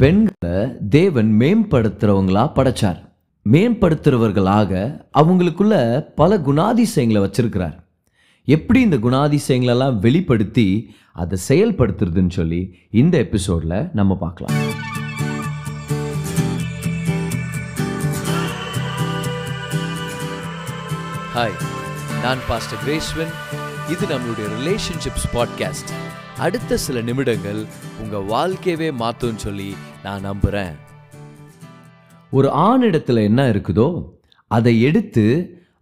பெண்களை தேவன் மேம்படுத்துறவங்களா படைச்சார். மேம்படுத்துறவர்களாக அவங்களுக்குள்ள பல குணாதிசயங்களை வச்சிருக்கிறார். எப்படி இந்த குணாதிசயங்களெல்லாம் வெளிப்படுத்தி அதை செயல்படுத்துறதுன்னு சொல்லி இந்த எபிசோட்ல நம்ம பார்க்கலாம். ஹாய் நான் பாஸ்டர் கிரேஸ்வன் இது நம்மளுடைய ரிலேஷன்ஷிப்ஸ் பாட்காஸ்ட் அடுத்த சில நிமிடங்கள் உங்கள் வாழ்க்கையவே மாற்றும்னு சொல்லி நான் நம்புகிறேன் ஒரு ஆணிடத்தில் என்ன இருக்குதோ அதை எடுத்து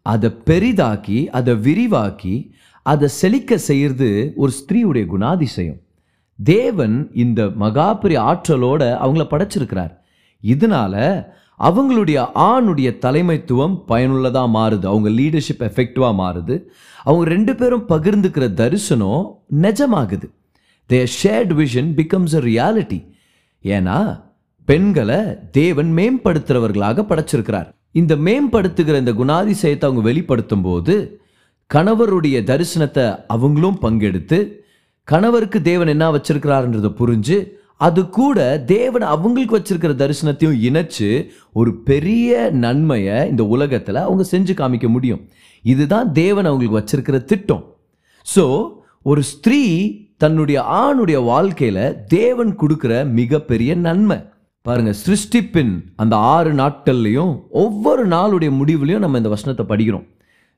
அதை பெரிதாக்கி அதை விரிவாக்கி அதை செழிக்க செய்கிறது ஒரு ஸ்திரீயுடைய குணாதிசயம். தேவன் இந்த மகாபெரிய ஆற்றலோட அவங்கள படைச்சிருக்கிறார். இதனால அவங்களுடைய ஆணுடைய தலைமைத்துவம் பயனுள்ளதாக மாறுது. அவங்க லீடர்ஷிப் எஃபெக்டிவாக மாறுது. அவங்க ரெண்டு பேரும் பகிர்ந்துக்கிற தரிசனம் நிஜமாகுது. Their shared vision becomes a reality ஏன்னா பெண்களை தேவன் மேம்படுத்துறவர்களாக படைச்சிருக்கிறார். இந்த மேம்படுத்துகிற இந்த குணாதிசயத்தை அவங்க வெளிப்படுத்தும் போது கணவருடைய தரிசனத்தை அவங்களும் பங்கெடுத்து கணவருக்கு தேவன் என்ன வச்சிருக்கிறாருன்றதை புரிஞ்சு அது கூட தேவன் அவங்களுக்கு வச்சிருக்கிற தரிசனத்தையும் இணைச்சு ஒரு பெரிய நன்மையை இந்த உலகத்தில் அவங்க செஞ்சு காமிக்க முடியும். இதுதான் தேவன் அவங்களுக்கு வச்சிருக்கிற திட்டம். ஸோ ஒரு ஸ்திரீ தன்னுடைய ஆணுடைய வாழ்க்கையில தேவன் கொடுக்கிற மிகப்பெரிய நன்மை. பாருங்க சிருஷ்டிப்பின் அந்த ஆறு நாட்கள்லையும் ஒவ்வொரு நாளுடைய முடிவுலையும் நம்ம இந்த வசனத்தை படிக்கிறோம்.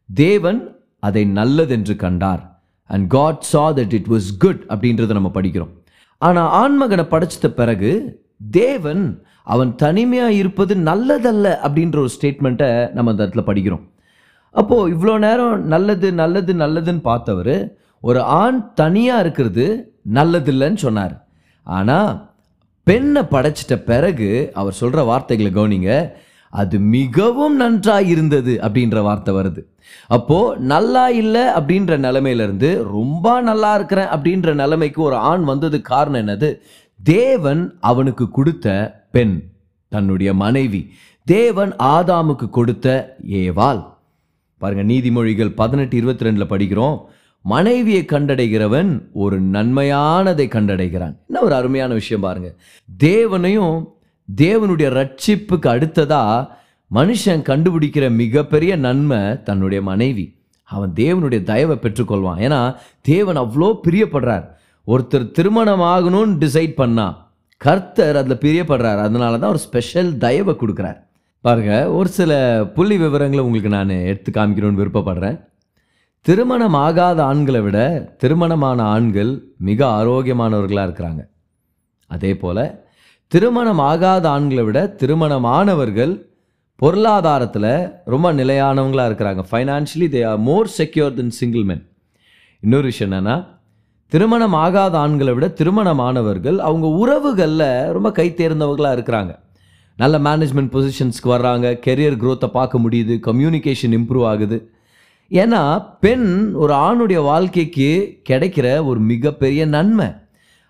தேவன் அதை நல்லதென்று கண்டார். And God saw that it was good அப்படின்றத நம்ம படிக்கிறோம். ஆனால் ஆண்மகனை படைச்சிட்ட பிறகு தேவன் அவன் தனிமையாக இருப்பது நல்லதல்ல அப்படின்ற ஒரு ஸ்டேட்மெண்ட்டை நம்ம அந்த இடத்துல படிக்கிறோம். அப்போது இவ்வளோ நேரம் நல்லது நல்லது நல்லதுன்னு பார்த்தவர் ஒரு ஆண் தனியாக இருக்கிறது நல்லதில்லைன்னு சொன்னார். ஆனால் பெண்ணை படைச்சிட்ட பிறகு அவர் சொல்கிற வார்த்தைகளை கவனிங்க அது மிகவும் நன்றாக இருந்தது அப்படின்ற வார்த்தை வருது. அப்போது நல்லா இல்லை அப்படின்ற நிலமையிலேருந்து ரொம்ப நல்லா இருக்கிறேன் அப்படின்ற நிலைமைக்கு ஒரு ஆண் வந்தது காரணம் என்னது? தேவன் அவனுக்கு கொடுத்த பெண் தன்னுடைய மனைவி. தேவன் ஆதாமுக்கு கொடுத்த ஏவாள். பாருங்கள் நீதிமொழிகள் பதினெட்டு இருபத்தி ரெண்டில் படிக்கிறோம். மனைவியை கண்டடைகிறவன் ஒரு நன்மையானதை கண்டடைகிறான். என்ன ஒரு அருமையான விஷயம் பாருங்க. தேவனையும் தேவனுடைய ரட்சிப்புக்கு அடுத்ததா மனுஷன் கண்டுபிடிக்கிற மிகப்பெரிய நன்மை தன்னுடைய மனைவி. அவன் தேவனுடைய தயவை பெற்றுக்கொள்வான். ஏன்னா தேவன் அவ்வளோ பிரியப்படுறார். ஒருத்தர் திருமணம் ஆகணும்னு டிசைட் பண்ணா கர்த்தர் அதில் பிரியப்படுறார். அதனால தான் ஒரு ஸ்பெஷல் தயவை கொடுக்குறார். பாருங்க ஒரு சில புள்ளி விவரங்களை உங்களுக்கு நான் எடுத்து காமிக்கணும்னு விருப்பப்படுறேன். திருமணம் ஆகாத ஆண்களை விட திருமணமான ஆண்கள் மிக ஆரோக்கியமானவர்களாக இருக்கிறாங்க. அதே போல் திருமணம் ஆகாத ஆண்களை விட திருமணமானவர்கள் பொருளாதாரத்தில் ரொம்ப நிலையானவங்களாக இருக்கிறாங்க. Financially they are more secure than single men இன்னொரு விஷயம் என்னென்னா திருமணம் ஆகாத ஆண்களை விட திருமணமானவர்கள் அவங்க உறவுகளில் ரொம்ப கை தேர்ந்தவர்களாக இருக்கிறாங்க. நல்ல மேனேஜ்மெண்ட் பொசிஷன்ஸ்க்கு வர்றாங்க. கெரியர் குரோத்தை பார்க்க முடியுது. கம்யூனிகேஷன் இம்ப்ரூவ் ஆகுது. ஏன்னா பெண் ஒரு ஆணுடைய வாழ்க்கைக்கு கிடைக்கிற ஒரு மிகப்பெரிய நன்மை.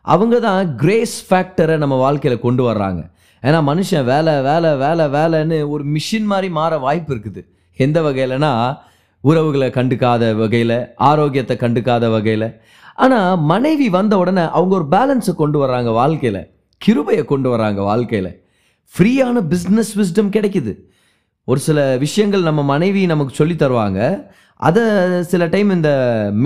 அவங்க தான் கிரேஸ் ஃபேக்டரை நம்ம வாழ்க்கையில் கொண்டு வர்றாங்க. ஏன்னா மனுஷன் வேலை வேலை வேலை வேலைன்னு ஒரு மிஷின் மாதிரி மாற வாய்ப்பு இருக்குது. எந்த வகையிலனா உறவுகளை கண்டுக்காத வகையில் ஆரோக்கியத்தை கண்டுக்காத வகையில். ஆனால் மனைவி வந்த உடனே அவங்க ஒரு பேலன்ஸை கொண்டு வர்றாங்க வாழ்க்கையில். கிருபையை கொண்டு வர்றாங்க வாழ்க்கையில். ஃப்ரீயான பிஸ்னஸ் விஸ்டம் கிடைக்குது. ஒரு சில விஷயங்கள் நம்ம மனைவி நமக்கு சொல்லி தருவாங்க. அதை சில டைம் இந்த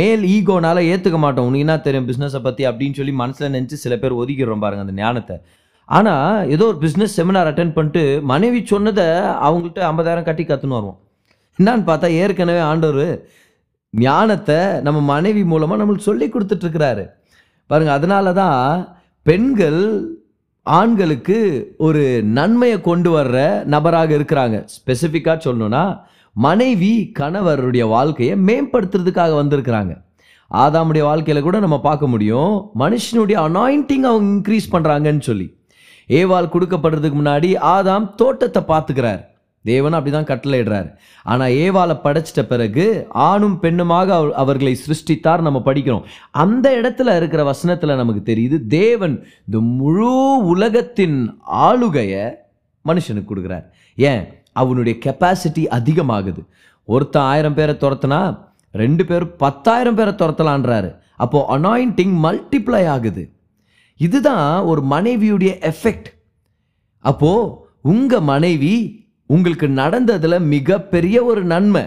மேல் ஈகோனால ஏற்றுக்க மாட்டோம். உனக்கு என்ன தெரியும் பிஸ்னஸை பற்றி அப்படின்னு சொல்லி மனசில் நினச்சி சில பேர் ஒதுக்கிடுறோம் பாருங்க அந்த ஞானத்தை. ஆனால் ஏதோ ஒரு பிஸ்னஸ் செமினார் அட்டன் பண்ணிட்டு மனைவி சொன்னதை அவங்கள்ட்ட ஐம்பதாயிரம் கட்டி கற்றுன்னு வருவோம். என்னான்னு பார்த்தா ஏற்கனவே ஆண்டவர் ஞானத்தை நம்ம மனைவி மூலமாக நம்மளுக்கு சொல்லி கொடுத்துட்ருக்கிறாரு பாருங்கள் அதனால தான் பெண்கள் ஆண்களுக்கு ஒரு நன்மையை கொண்டு வர்ற நபராக இருக்கிறாங்க. ஸ்பெசிஃபிக்காக சொல்லணும்னா மனைவி கணவருடைய வாழ்க்கையை மேம்படுத்துறதுக்காக வந்திருக்கிறாங்க. ஆதாமுடைய வாழ்க்கையில் கூட நம்ம பார்க்க முடியும் மனுஷனுடைய அனாயிண்டிங் அவங்க இன்க்ரீஸ் பண்ணுறாங்கன்னு சொல்லி. ஏவால் கொடுக்கப்படுறதுக்கு முன்னாடி ஆதாம் தோட்டத்தை பார்த்துக்கிறார். தேவன் அப்படிதான் கட்டளையிடுறார் ஆனால் ஏவாலை படைச்சிட்ட பிறகு ஆணும் பெண்ணுமாக அவர்- அவர்களை சிருஷ்டித்தார் நம்ம படிக்கிறோம். அந்த இடத்துல இருக்கிற வசனத்தில் நமக்கு தெரியுது தேவன் இந்த முழு உலகத்தின் ஆளுகையை மனுஷனுக்கு கொடுக்குறார். ஏன்? அவனுடைய கெப்பாசிட்டி அதிகமாகுது. ஒருத்தன் ஆயிரம் பேரை துரத்துனா ரெண்டு பேர் பத்தாயிரம் பேரை துரத்தலான்றாரு. அப்போது அனாயிண்டிங் மல்டிப்ளை ஆகுது. இதுதான் ஒரு மனைவியுடைய எஃபெக்ட் அப்போது உங்கள் மனைவி உங்களுக்கு நடந்ததில் மிகப்பெரிய ஒரு நன்மை.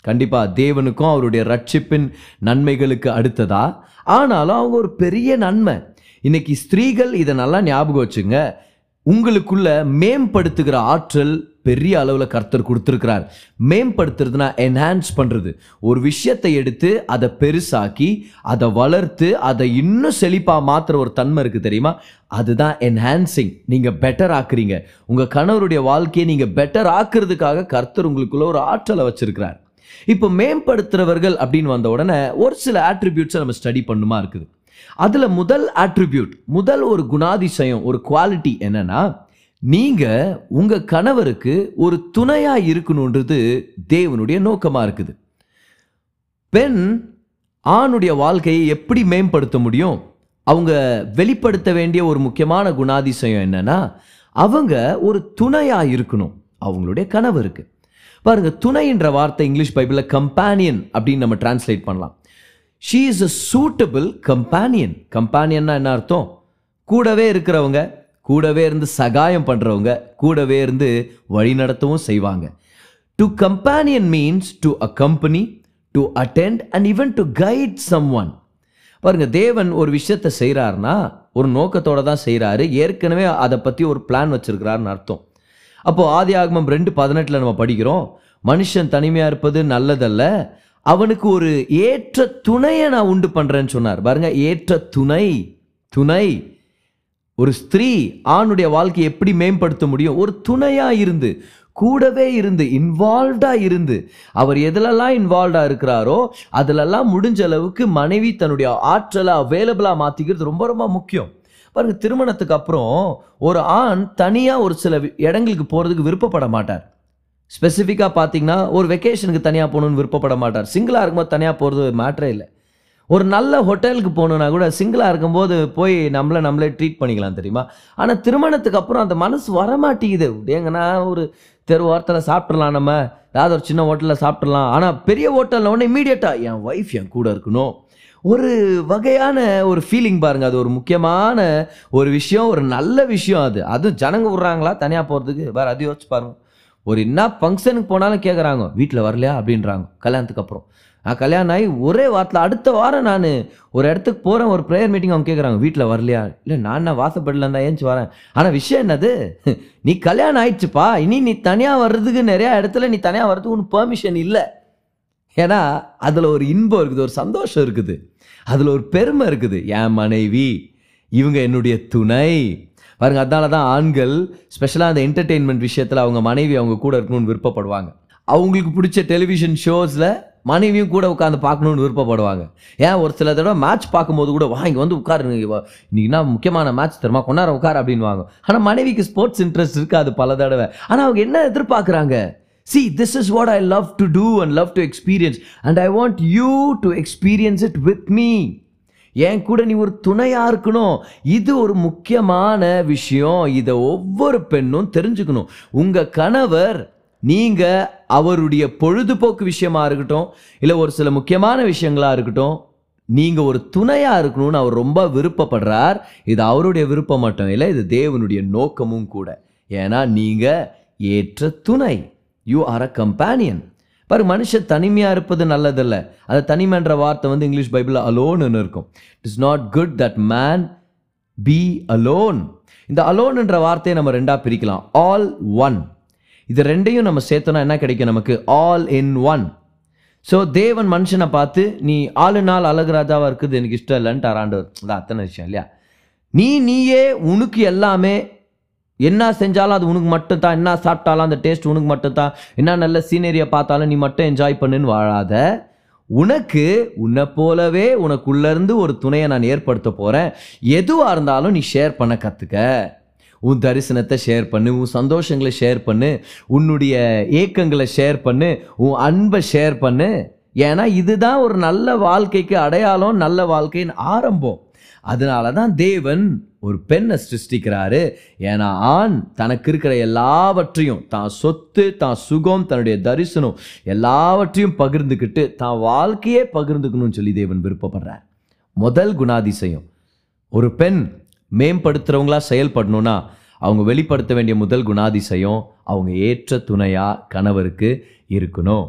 கண்டிப்பாக தேவனுக்கும் அவருடைய ரட்சிப்பின் நன்மைகளுக்கு அடுத்ததா? ஆனாலும் அவங்க ஒரு பெரிய நன்மை. இன்னைக்கு ஸ்திரீகள் இதை நல்லா ஞாபகம் வச்சுங்க. உங்களுக்குள்ள மேம்படுத்துகிற ஆற்றல் பெரிய அளவில் கர்த்தர் கொடுத்துருக்கிறார். மேம்படுத்துறதுனா என்ஹான்ஸ் பண்ணுறது ஒரு விஷயத்தை எடுத்து அதை பெருசாக்கி அதை வளர்த்து அதை இன்னும் செழிப்பாக மாற்றுற ஒரு தன்மை இருக்குது தெரியுமா? அதுதான் என்ஹான்சிங் நீங்கள் பெட்டர் ஆக்குறீங்க. உங்கள் கணவருடைய வாழ்க்கையை நீங்கள் பெட்டர் ஆக்குறதுக்காக கர்த்தர் உங்களுக்குள்ள ஒரு ஆற்றலை வச்சுருக்கிறார். இப்போ மேம்படுத்துறவர்கள் அப்படின்னு வந்த உடனே ஒரு சில ஆட்ரிபியூட்ஸை நம்ம ஸ்டடி பண்ணுமா இருக்குது. அதில் முதல் ஆட்ரிபியூட் முதல் ஒரு குணாதிசயம் ஒரு குவாலிட்டி என்னென்னா நீங்க உங்க கணவருக்கு ஒரு துணையா இருக்கணுன்றது தேவனுடைய நோக்கமா இருக்குது. பெண் ஆணுடைய வாழ்க்கையை எப்படி மேம்படுத்த முடியும்? அவங்க வெளிப்படுத்த வேண்டிய ஒரு முக்கியமான குணாதிசயம் என்னன்னா அவங்க ஒரு துணையா இருக்கணும் அவங்களுடைய கணவருக்கு. பாருங்க துணைன்ற வார்த்தை இங்கிலீஷ் பைபிளில் கம்பானியன் அப்படின்னு நம்ம டிரான்ஸ்லேட் பண்ணலாம். She is a suitable companion கம்பானியன்னா என்ன அர்த்தம்? கூடவே இருக்கிறவங்க கூடவே இருந்து சகாயம் பண்ணுறவங்க கூடவே இருந்து வழிநடத்தவும் செய்வாங்க. To companion means to accompany to attend and even to guide someone பாருங்க தேவன் ஒரு விஷயத்தை செய்கிறாருன்னா ஒரு நோக்கத்தோட தான் செய்கிறாரு ஏற்கனவே அதை பற்றி ஒரு பிளான் வச்சுருக்கிறாருன்னு அர்த்தம். அப்போது ஆதி ஆகமம் ரெண்டு பதினெட்டில் நம்ம படிக்கிறோம். மனுஷன் தனிமையாக இருப்பது நல்லதல்ல. அவனுக்கு ஒரு ஏற்ற துணையை நான் உண்டு பண்ணுறேன்னு சொன்னார். பாருங்க ஏற்ற துணை துணை. ஒரு ஸ்திரீ ஆணுடைய வாழ்க்கையை எப்படி மேம்படுத்த முடியும்? ஒரு துணையா இருந்து கூடவே இருந்து இன்வால்வ்டா இருந்து அவர் எதுலெல்லாம் இன்வால்வ்டா இருக்கிறாரோ அதுலெல்லாம் முடிஞ்ச அளவுக்கு மனைவி தன்னுடைய ஆற்றலை அவைலபிளா மாத்திக்கிறது ரொம்ப ரொம்ப முக்கியம். பாருங்க திருமணத்துக்கு அப்புறம் ஒரு ஆண் தனியா ஒரு சில இடங்களுக்கு போறதுக்கு விருப்பப்பட மாட்டார். ஸ்பெசிஃபிக்காக பார்த்தீங்கன்னா ஒரு வெக்கேஷனுக்கு தனியாக போகணுன்னு விருப்பப்பட மாட்டார். சிங்கிளாக இருக்கும்போது தனியாக போகிறது மேட்ரே இல்லை. ஒரு நல்ல ஹோட்டலுக்கு போகணுன்னா கூட சிங்கிளாக இருக்கும்போது போய் நம்மளை நம்மளே ட்ரீட் பண்ணிக்கலாம் தெரியுமா? ஆனால் திருமணத்துக்கு அப்புறம் அந்த மனசு வரமாட்டேங்குது. ஏங்கன்னா ஒரு தெரு ஓரத்தில் சாப்பிட்றலாம் நம்ம. ஏதாவது ஒரு சின்ன ஹோட்டலில் சாப்பிட்றலாம் ஆனால் பெரிய ஹோட்டலில் உடனே இமீடியட்டாக என் ஒய்ஃப் என் கூட இருக்கணும். ஒரு வகையான ஒரு ஃபீலிங் பாருங்கள் அது ஒரு முக்கியமான ஒரு விஷயம் ஒரு நல்ல விஷயம் அது. அதுவும் ஜனங்க விட்றாங்களா? தனியாக போகிறதுக்கு வேறு அது யோசிச்சு பாருங்கள் ஒரு என்ன ஃபங்க்ஷனுக்கு போனாலும் கேட்குறாங்க வீட்டில் வரலையா? அப்படின்றாங்க. கல்யாணத்துக்கு அப்புறம். நான் கல்யாணம் ஆகி ஒரே வாரத்தில் அடுத்த வாரம் நான் ஒரு இடத்துக்கு போகிறேன் ஒரு ப்ரேயர் மீட்டிங் அவங்க கேட்குறாங்க வீட்டில் வரலையா? இல்லை நான் என்ன வாசப்படல தான் ஏஞ்சி வரேன். ஆனால் விஷயம் என்னது? நீ கல்யாணம் ஆயிடுச்சுப்பா. இனி நீ தனியாக வர்றதுக்கு நிறையா இடத்துல நீ தனியாக வர்றதுக்கு ஒன்றும் பெர்மிஷன் இல்லை. ஏன்னா அதில் ஒரு இன்பம் இருக்குது ஒரு சந்தோஷம் இருக்குது. அதில் ஒரு பெருமை இருக்குது. என் மனைவி இவங்க என்னுடைய துணை. பாருங்க அதனால தான் ஆண்கள் ஸ்பெஷலாக அந்த என்டர்டெயின்மெண்ட் விஷயத்தில் அவங்க மனைவி அவங்க கூட இருக்கணும்னு விருப்பப்படுவாங்க. அவங்களுக்கு பிடிச்ச டெலிவிஷன் ஷோஸில் மனைவியும் கூட உட்காந்து பார்க்கணுன்னு விருப்பப்படுவாங்க. ஏன் ஒரு சில தடவை மேட்ச் பார்க்கும்போது கூட வா இங்கே வந்து உட்காரு இன்னைக்குன்னா முக்கியமான மேட்ச் தருமா கொண்டார உட்கார் அப்படின்வாங்க ஆனால் மனைவிக்கு ஸ்போர்ட்ஸ் இன்ட்ரெஸ்ட் இருக்காது பல தடவை. ஆனால் அவங்க என்ன எதிர்பார்க்குறாங்க? See this is what I love to do and love to experience and I want you to experience it with me என் கூட நீ ஒரு துணையாக இருக்கணும்? இது ஒரு முக்கியமான விஷயம். இதை ஒவ்வொரு பெண்ணும் தெரிஞ்சுக்கணும். உங்கள் கணவர் நீங்கள் அவருடைய பொழுதுபோக்கு விஷயமா இருக்கட்டும் இல்லை ஒரு சில முக்கியமான விஷயங்களாக இருக்கட்டும் நீங்கள் ஒரு துணையாக இருக்கணும்னு அவர் ரொம்ப விருப்பப்படுறார். இது அவருடைய விருப்பம் மட்டும் இல்லை இது தேவனுடைய நோக்கமும் கூட. ஏன்னா நீங்கள் ஏற்ற துணை. யூ ஆர் அ கம்பேனியன் பாரு மனுஷன் தனிமையாக இருப்பது நல்லதில்ல. அந்த தனிமைன்ற வார்த்தை வந்து இங்கிலீஷ் பைபிளில் அலோன்னு இருக்கும். It is not good that man be alone இந்த அலோன்ன்ற வார்த்தையை நம்ம ரெண்டாக பிரிக்கலாம். ஆல் ஒன் இது ரெண்டையும் நம்ம சேர்த்தோன்னா என்ன கிடைக்கும் நமக்கு? ஆல் இன் ஒன் ஸோ தேவன் மனுஷனை பார்த்து நீ ஆளு நாள் அழகு ராஜாவாக இருக்குது எனக்கு இஷ்டம் இல்லைன்ட்டு ஆராண்டவர். அதான் அத்தனை விஷயம் இல்லையா? நீ நீயே உனக்கு எல்லாமே என்ன செஞ்சாலும் அது உனக்கு மட்டும் தான் என்ன சாப்பிட்டாலும் அந்த டேஸ்ட் உனக்கு மட்டும் தான் என்ன நல்ல சீனரியை பார்த்தாலும் நீ மட்டும் என்ஜாய் பண்ணுன்னு வாழாத. உனக்கு உன்னை போலவே உனக்குள்ளேருந்து ஒரு துணையை நான் ஏற்படுத்த போகிறேன் எதுவாக இருந்தாலும் நீ ஷேர் பண்ண கற்றுக்க உன் தரிசனத்தை ஷேர் பண்ணு உன் சந்தோஷங்களை ஷேர் பண்ணு உன்னுடைய ஏக்கங்களை ஷேர் பண்ணு உன் அன்பை ஷேர் பண்ணு. ஏன்னா இதுதான் ஒரு நல்ல வாழ்க்கைக்கு அடையாளம் நல்ல வாழ்க்கையின் ஆரம்பம். அதனால தான் தேவன் ஒரு பெண்ணை சிருஷ்டிக்கிறாரு. ஏன்னா ஆண் தனக்கு இருக்கிற எல்லாவற்றையும் தான் சொத்து தான் சுகம் தன்னுடைய தரிசனம் எல்லாவற்றையும் பகிர்ந்துக்கிட்டு தான் வாழ்க்கையே பகிர்ந்துக்கணும்னு சொல்லி தேவன் விருப்பப்படுறார். முதல் குணாதிசயம் ஒரு பெண் மேம்படுத்துகிறவங்களா செயல்படணும்னா அவங்க வெளிப்படுத்த வேண்டிய முதல் குணாதிசயம் அவங்க ஏற்ற துணையாக கணவருக்கு இருக்கணும்.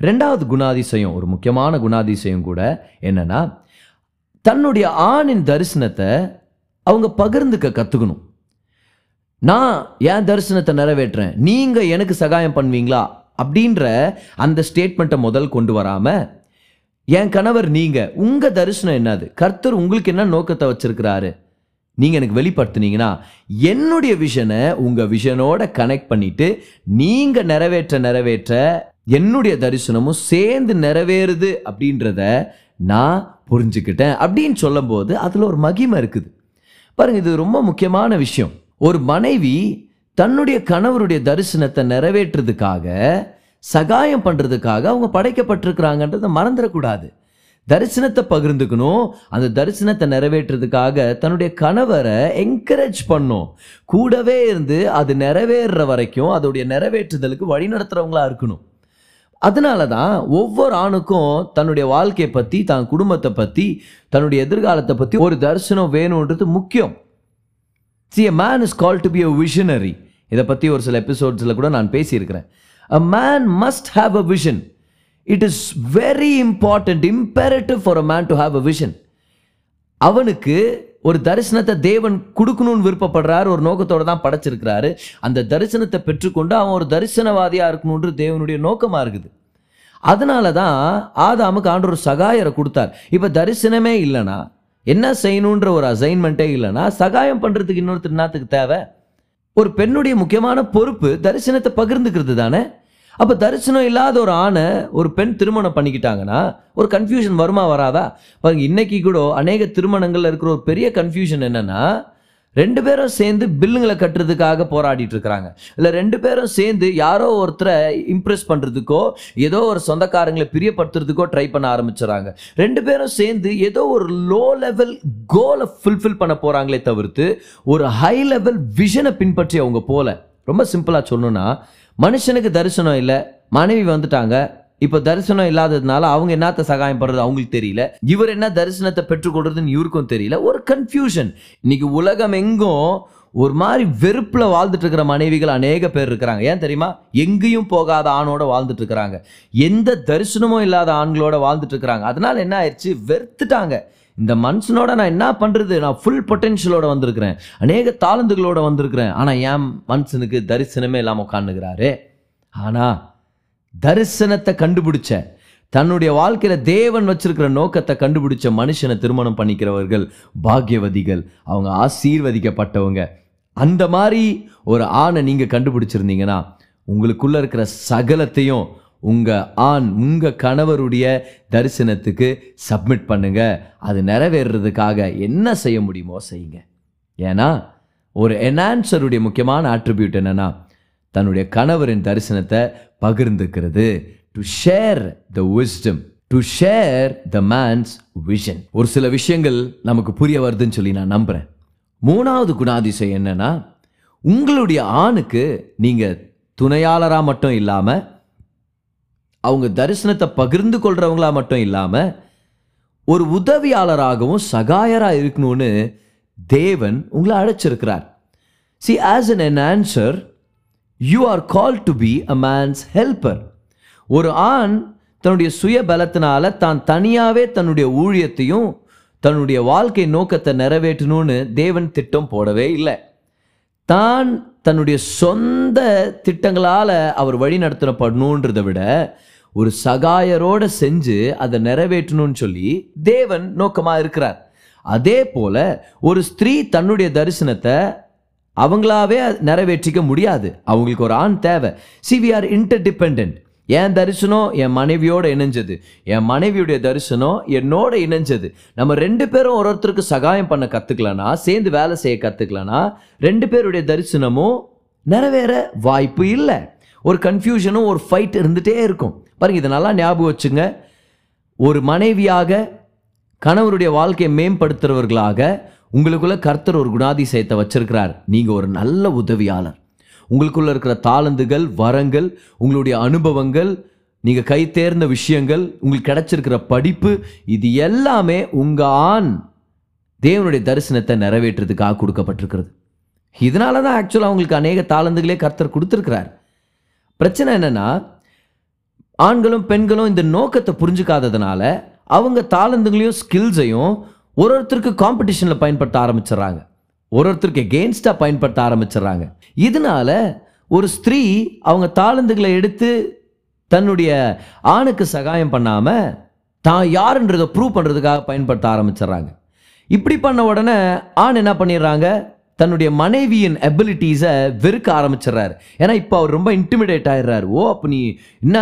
ரெண்டாவது குணாதிசயம் ஒரு முக்கியமான குணாதிசயம் கூட என்னென்னா தன்னுடைய ஆணின் தரிசனத்தை அவங்க பகிர்ந்துக்க கற்றுக்கணும் நான் என் தரிசனத்தை நிறைவேற்றுறேன் நீங்கள் எனக்கு சகாயம் பண்ணுவீங்களா? அப்படின்ற அந்த ஸ்டேட்மெண்ட்டை முதல் கொண்டு வராமல் என் கணவர் நீங்கள் உங்கள் தரிசனம் என்னது? கர்த்தர் உங்களுக்கு என்ன நோக்கத்தை வச்சுருக்கிறாரு? நீங்கள் எனக்கு வெளிப்படுத்துனீங்கன்னா என்னுடைய விஷனை உங்கள் விஷனோட கனெக்ட் பண்ணிட்டு நீங்கள் நிறைவேற்ற நிறைவேற்ற என்னுடைய தரிசனமும் சேர்ந்து நிறைவேறுது அப்படின்றத நான் புரிஞ்சுக்கிட்டேன் அப்படின்னு சொல்லும்போது அதில் ஒரு மகிமை இருக்குது. பாருங்கள் இது ரொம்ப முக்கியமான விஷயம். ஒரு மனைவி தன்னுடைய கணவருடைய தரிசனத்தை நிறைவேற்றுறதுக்காக சகாயம் பண்ணுறதுக்காக அவங்க படைக்கப்பட்டிருக்கிறாங்கன்றதை மறந்துடக்கூடாது. தரிசனத்தை பகிர்ந்துக்கணும். அந்த தரிசனத்தை நிறைவேற்றுறதுக்காக தன்னுடைய கணவரை என்கரேஜ் பண்ணும். கூடவே இருந்து அது நிறைவேறுற வரைக்கும் அதோடைய நிறைவேற்றுதலுக்கு வழிநடத்துகிறவங்களா இருக்கணும். அதனால தான் ஒவ்வொரு ஆணுக்கும் தன்னுடைய வாழ்க்கையை பற்றி தன் குடும்பத்தை பற்றி தன்னுடைய எதிர்காலத்தை பற்றி ஒரு தரிசனம் வேணுன்றது முக்கியம். See a man is call to be a visionary இதை பற்றி ஒரு சில எபிசோட்ஸில் கூட நான் பேசியிருக்கிறேன். A man must have a vision it is very important imperative for a man to have a vision அவனுக்கு ஒரு தரிசனத்தை தேவன் கொடுக்கணும்னு விருப்பப்படுறாரு ஒரு நோக்கத்தோட தான் படைச்சிருக்கிறாரு. அந்த தரிசனத்தை பெற்றுக்கொண்டு அவன் ஒரு தரிசனவாதியாக இருக்கணுன்ற தேவனுடைய நோக்கமாக இருக்குது. அதனால தான் ஆதாமுக்கு ஆண்டு ஒரு சகாயரை கொடுத்தார். இப்போ தரிசனமே இல்லைன்னா என்ன செய்யணுன்ற ஒரு அசைன்மெண்ட்டே இல்லைன்னா சகாயம் பண்ணுறதுக்கு இன்னொருத்தர் என்னத்துக்கு தேவை? ஒரு பெண்ணுடைய முக்கியமான பொறுப்பு தரிசனத்தை பகிர்ந்துக்கிறது தானே? அப்போ தரிசனம் இல்லாத ஒரு ஆணை ஒரு பெண் திருமணம் பண்ணிக்கிட்டாங்கன்னா ஒரு கன்ஃபியூஷன் வருமா வராதா? பாருங்க இன்னைக்கு கூட அநேக திருமணங்களில் இருக்கிற ஒரு பெரிய கன்ஃபியூஷன் என்னன்னா ரெண்டு பேரும் சேர்ந்து பில்லுங்களை கட்டுறதுக்காக போராடிட்டு இருக்கிறாங்க. இல்லை ரெண்டு பேரும் சேர்ந்து யாரோ ஒருத்தரை இம்ப்ரெஸ் பண்ணுறதுக்கோ ஏதோ ஒரு சொந்தக்காரங்களை பிரியப்படுத்துறதுக்கோ ட்ரை பண்ண ஆரம்பிச்சிடறாங்க ரெண்டு பேரும் சேர்ந்து ஏதோ ஒரு லோ லெவல் கோலை ஃபுல்ஃபில் பண்ண போகிறாங்களே தவிர்த்து ஒரு ஹை லெவல் விஷனை பின்பற்றி அவங்க போகல ரொம்ப சிம்பிளாக சொல்லணும்னா மனுஷனுக்கு தரிசனம் இல்லை மனைவி வந்துட்டாங்க இப்போ தரிசனம் இல்லாததுனால அவங்க என்னத்த சகாயம் பண்றது அவங்களுக்கு தெரியல. இவர் என்ன தரிசனத்தை பெற்றுக்கொள்றதுன்னு இவருக்கும் தெரியல. ஒரு கன்ஃபியூஷன் இன்னைக்கு உலகம் எங்கும் ஒரு மாதிரி வெறுப்பில் வாழ்ந்துட்டு இருக்கிற மனைவிகள் அநேக பேர் இருக்கிறாங்க. ஏன் தெரியுமா? எங்கேயும் போகாத ஆணோட வாழ்ந்துட்டு இருக்கிறாங்க. எந்த தரிசனமும் இல்லாத ஆண்களோட வாழ்ந்துட்டு இருக்கிறாங்க. அதனால என்ன ஆயிடுச்சு? வெறுத்துட்டாங்க. இந்த மனுஷனோட நான் என்ன பண்ணுறது நான் ஃபுல் பொட்டென்ஷியலோட வந்திருக்கிறேன். அநேக தாளந்துகளோட வந்திருக்கிறேன். ஆனால் ஏன் மனுஷனுக்கு தரிசனமே இல்லாமல் உட்காந்துக்கிறாரு ஆனால் தரிசனத்தை கண்டுபிடிச்ச தன்னுடைய வாழ்க்கையில் தேவன் வச்சிருக்கிற நோக்கத்தை கண்டுபிடிச்ச மனுஷனை திருமணம் பண்ணிக்கிறவர்கள் பாக்கியவதிகள். அவங்க ஆசீர்வதிக்கப்பட்டவங்க. அந்த மாதிரி ஒரு ஆணை நீங்கள் கண்டுபிடிச்சிருந்தீங்கன்னா உங்களுக்குள்ளே இருக்கிற சகலத்தையும் உங்கள் ஆண் உங்கள் கணவருடைய தரிசனத்துக்கு சப்மிட் பண்ணுங்க. அது நிறைவேறுறதுக்காக என்ன செய்ய முடியுமோ செய்யுங்க. ஏன்னா ஒரு என்ஹான்சருடைய முக்கியமான ஆட்ரிபியூட் என்னன்னா தன்னுடைய கணவரின் தரிசனத்தை பகிர்ந்துக்கிறது. To share the wisdom to share the man's vision ஒரு சில விஷயங்கள் நமக்கு புரிய வருதுன்னு சொல்லி நான் நம்புகிறேன் மூணாவது குணாதிசயம் என்னென்னா உங்களுடைய ஆணுக்கு நீங்கள் துணையாளராக மட்டும் இல்லாமல் அவங்க தரிசனத்தை பகிர்ந்து கொள்கிறவங்களா மட்டும் இல்லாமல் ஒரு உதவியாளராகவும் சகாயராக இருக்கணும்னு தேவன் உங்களை அழைச்சிருக்கிறார். See as an an answer you are call to be a man's helper ஒரு ஆண் தன்னுடைய சுய பலத்தினால தான் தனியாகவே தன்னுடைய ஊழியத்தையும் தன்னுடைய வாழ்க்கை நோக்கத்தை நிறைவேற்றணும்னு தேவன் திட்டம் போடவே இல்லை. தான் தன்னுடைய சொந்த திட்டங்களால் அவர் வழி நடத்தப்படணுன்றதை விட ஒரு சகாயரோட செஞ்சு அதை நிறைவேற்றணும்னு சொல்லி தேவன் நோக்கமாக இருக்கிறார். அதே போல ஒரு ஸ்திரீ தன்னுடைய தரிசனத்தை அவங்களாவே நிறைவேற்றிக்க முடியாது. அவங்களுக்கு ஒரு ஆண் தேவை. சி வி ஆர் இன்டர்டிபெண்ட் என் தரிசனம் என் மனைவியோட இணைஞ்சது. என் மனைவியுடைய தரிசனம் என்னோட இணைஞ்சது. நம்ம ரெண்டு பேரும் ஒரு ஒருத்தருக்கு சகாயம் பண்ண கற்றுக்கலனா சேர்ந்து வேலை செய்ய கற்றுக்கலனா ரெண்டு பேருடைய தரிசனமும் நிறைவேற வாய்ப்பு இல்லை. ஒரு கன்ஃபியூஷனும் ஒரு ஃபைட் இருந்துகிட்டே இருக்கும். பாருங்கள் இதை நல்லா ஞாபகம் வச்சுங்க. ஒரு மனைவியாக கணவருடைய வாழ்க்கையை மேம்படுத்துகிறவர்களாக உங்களுக்குள்ளே கர்த்தர் ஒரு குணாதிசயத்தை வச்சிருக்கிறார். நீங்கள் ஒரு நல்ல உதவியாளர். உங்களுக்குள்ளே இருக்கிற தாளந்துகள் வரங்கள் உங்களுடைய அனுபவங்கள் நீங்கள் கை தேர்ந்த விஷயங்கள் உங்களுக்கு கிடைச்சிருக்கிற படிப்பு இது எல்லாமே உங்கள் ஆண் தேவனுடைய தரிசனத்தை நிறைவேற்றுறதுக்காக கொடுக்கப்பட்டிருக்கிறது. இதனால தான் ஆக்சுவலாக அவங்களுக்கு அநேக தாளந்துகளே கர்த்தர் கொடுத்துருக்கிறார். பிரச்சனை என்னென்னா ஆண்களும் பெண்களும் இந்த நோக்கத்தை புரிஞ்சுக்காததுனால அவங்க தாளந்துகளையும் ஸ்கில்ஸையும் ஒரு ஒருத்தருக்கு காம்படிஷனில் பயன்படுத்த ஆரம்பிச்சிடுறாங்க. ஒரு ஒருத்தருக்கு எகெயின்ஸ்டாக பயன்படுத்த ஆரம்பிச்சிடுறாங்க. இதனால ஒரு ஸ்திரீ அவங்க தாளந்துகளை எடுத்து தன்னுடைய ஆணுக்கு சகாயம் பண்ணாமல் தான் யாருன்றதை ப்ரூவ் பண்ணுறதுக்காக பயன்படுத்த ஆரம்பிச்சிடுறாங்க. இப்படி பண்ண உடனே ஆண் என்ன பண்ணிடுறாங்க? தன்னுடைய மனைவியின் எபிலிட்டிஸை வெறுக்க ஆரம்பிச்சிடுறாரு. ஏன்னா இப்போ அவர் ரொம்ப இன்டிமிடேட் ஆயிடுறாரு. ஓ அப்போ நீ என்ன?